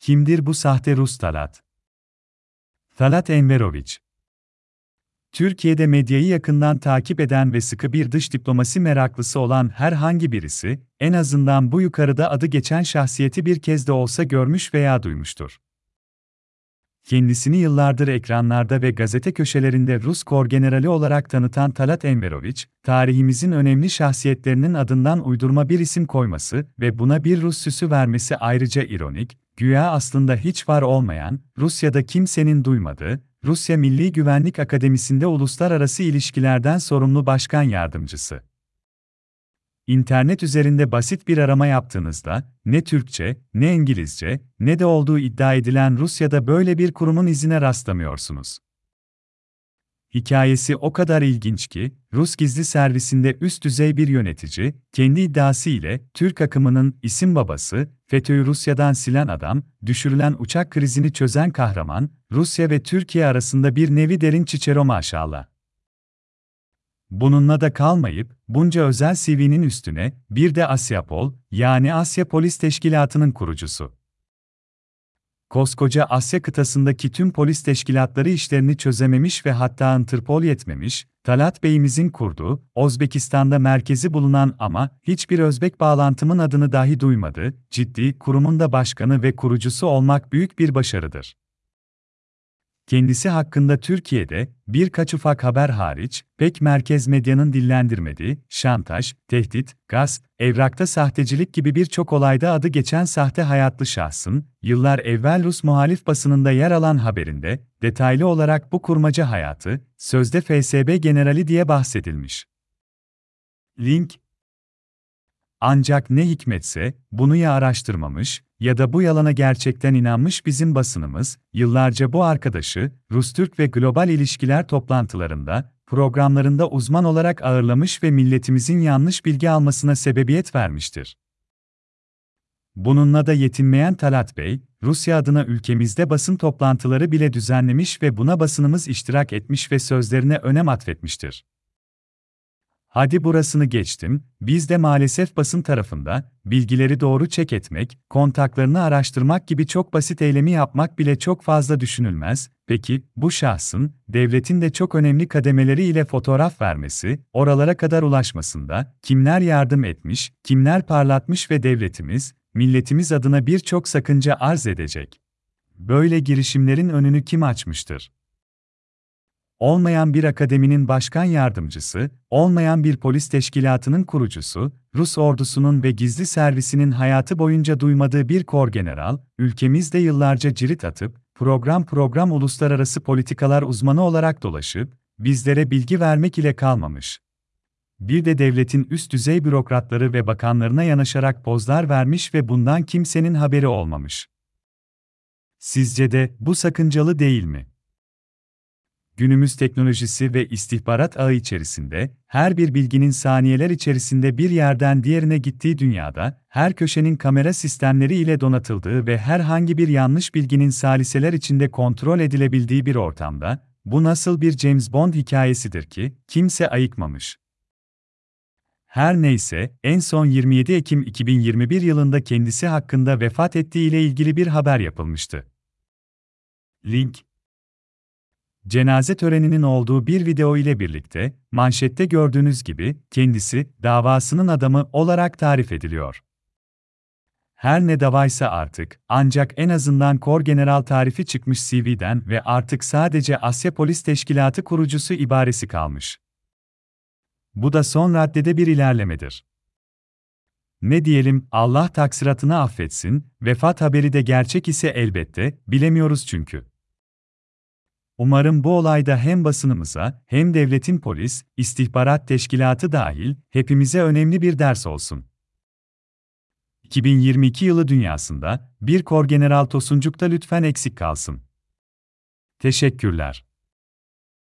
Kimdir bu sahte Rus Talat? Talat Enveroviç Türkiye'de medyayı yakından takip eden ve sıkı bir dış diplomasi meraklısı olan herhangi birisi, en azından bu yukarıda adı geçen şahsiyeti bir kez de olsa görmüş veya duymuştur. Kendisini yıllardır ekranlarda ve gazete köşelerinde Rus korgenerali olarak tanıtan Talat Enveroviç, tarihimizin önemli şahsiyetlerinin adından uydurma bir isim koyması ve buna bir Rus süsü vermesi ayrıca ironik, güya aslında hiç var olmayan, Rusya'da kimsenin duymadığı, Rusya Milli Güvenlik Akademisi'nde uluslararası ilişkilerden sorumlu başkan yardımcısı. İnternet üzerinde basit bir arama yaptığınızda, ne Türkçe, ne İngilizce, ne de olduğu iddia edilen Rusya'da böyle bir kurumun izine rastlamıyorsunuz. Hikayesi o kadar ilginç ki, Rus gizli servisinde üst düzey bir yönetici, kendi iddiası ile Türk akımının isim babası, FETÖ'yü Rusya'dan silen adam, düşürülen uçak krizini çözen kahraman, Rusya ve Türkiye arasında bir nevi derin çiçero maşallah. Bununla da kalmayıp, bunca özel CV'nin üstüne, bir de Asyapol, yani Asya Polis Teşkilatı'nın kurucusu. Koskoca Asya kıtasındaki tüm polis teşkilatları işlerini çözememiş ve hatta Interpol yetmemiş, Talat Bey'imizin kurduğu, Özbekistan'da merkezi bulunan ama hiçbir Özbek bağlantımın adını dahi duymadı, ciddi kurumun da başkanı ve kurucusu olmak büyük bir başarıdır. Kendisi hakkında Türkiye'de, birkaç ufak haber hariç, pek merkez medyanın dillendirmediği, şantaj, tehdit, gasp, evrakta sahtecilik gibi birçok olayda adı geçen sahte hayatlı şahsın, yıllar evvel Rus muhalif basınında yer alan haberinde, detaylı olarak bu kurmaca hayatı, sözde FSB generali diye bahsedilmiş. Link ancak ne hikmetse, bunu ya araştırmamış ya da bu yalana gerçekten inanmış bizim basınımız, yıllarca bu arkadaşı, Rus-Türk ve global ilişkiler toplantılarında, programlarında uzman olarak ağırlamış ve milletimizin yanlış bilgi almasına sebebiyet vermiştir. Bununla da yetinmeyen Talat Bey, Rusya adına ülkemizde basın toplantıları bile düzenlemiş ve buna basınımız iştirak etmiş ve sözlerine önem atfetmiştir. Hadi burasını geçtim, biz de maalesef basın tarafında, bilgileri doğru çek etmek, kontaklarını araştırmak gibi çok basit eylemi yapmak bile çok fazla düşünülmez. Peki, bu şahsın, devletin de çok önemli kademeleri ile fotoğraf vermesi, oralara kadar ulaşmasında, kimler yardım etmiş, kimler parlatmış ve devletimiz, milletimiz adına birçok sakınca arz edecek. Böyle girişimlerin önünü kim açmıştır? Olmayan bir akademinin başkan yardımcısı, olmayan bir polis teşkilatının kurucusu, Rus ordusunun ve gizli servisinin hayatı boyunca duymadığı bir korgeneral, ülkemizde yıllarca cirit atıp, program program uluslararası politikalar uzmanı olarak dolaşıp, bizlere bilgi vermek ile kalmamış. Bir de devletin üst düzey bürokratları ve bakanlarına yanaşarak pozlar vermiş ve bundan kimsenin haberi olmamış. Sizce de bu sakıncalı değil mi? Günümüz teknolojisi ve istihbarat ağı içerisinde, her bir bilginin saniyeler içerisinde bir yerden diğerine gittiği dünyada, her köşenin kamera sistemleri ile donatıldığı ve herhangi bir yanlış bilginin saliseler içinde kontrol edilebildiği bir ortamda, bu nasıl bir James Bond hikayesidir ki, kimse ayıkmamış. Her neyse, en son 27 Ekim 2021 yılında kendisi hakkında vefat ettiği ile ilgili bir haber yapılmıştı. Link Cenaze töreninin olduğu bir video ile birlikte, manşette gördüğünüz gibi, kendisi, davasının adamı olarak tarif ediliyor. Her ne davaysa artık, ancak en azından Kor General tarifi çıkmış CV'den ve artık sadece Asya Polis Teşkilatı kurucusu ibaresi kalmış. Bu da son raddede bir ilerlemedir. Ne diyelim, Allah taksiratını affetsin, vefat haberi de gerçek ise elbette, bilemiyoruz çünkü. Umarım bu olayda hem basınımıza, hem devletin polis, istihbarat teşkilatı dahil, hepimize önemli bir ders olsun. 2022 yılı dünyasında, bir kor general Tosuncuk da lütfen eksik kalsın. Teşekkürler.